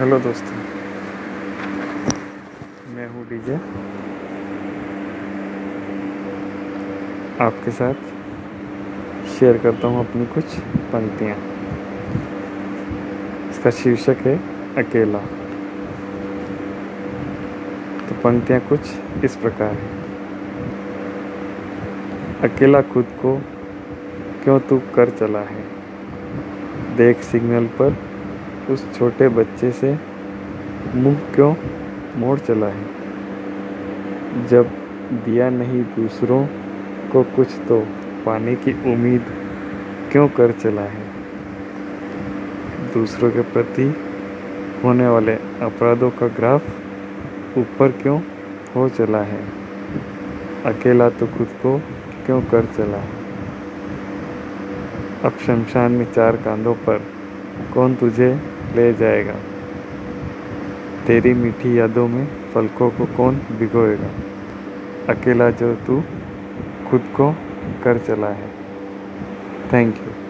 Hello दोस्तों। मैं हूँ डीजे। आपके साथ शेयर करता हूँ अपनी कुछ पंक्तियाँ। इसका शीर्षक है, अकेला। तो पंक्तियाँ कुछ इस प्रकार हैं। अकेला खुद को क्यों तू कर चला है? देख सिग्नल पर उस छोटे बच्चे से मुँह क्यों मोड़ चला है? जब दिया नहीं, दूसरों को कुछ तो पाने की उम्मीद क्यों कर चला है? दूसरों के प्रति होने वाले अपराधों का ग्राफ ऊपर क्यों हो चला है? अकेला तो खुद को क्यों कर चला है? अब शमशान में चार कांधों पर कौन तुझे ले जाएगा। तेरी मीठी यादों में पलकों को कौन भिगोएगा? अकेला जो तू खुद को कर चला है। Thank you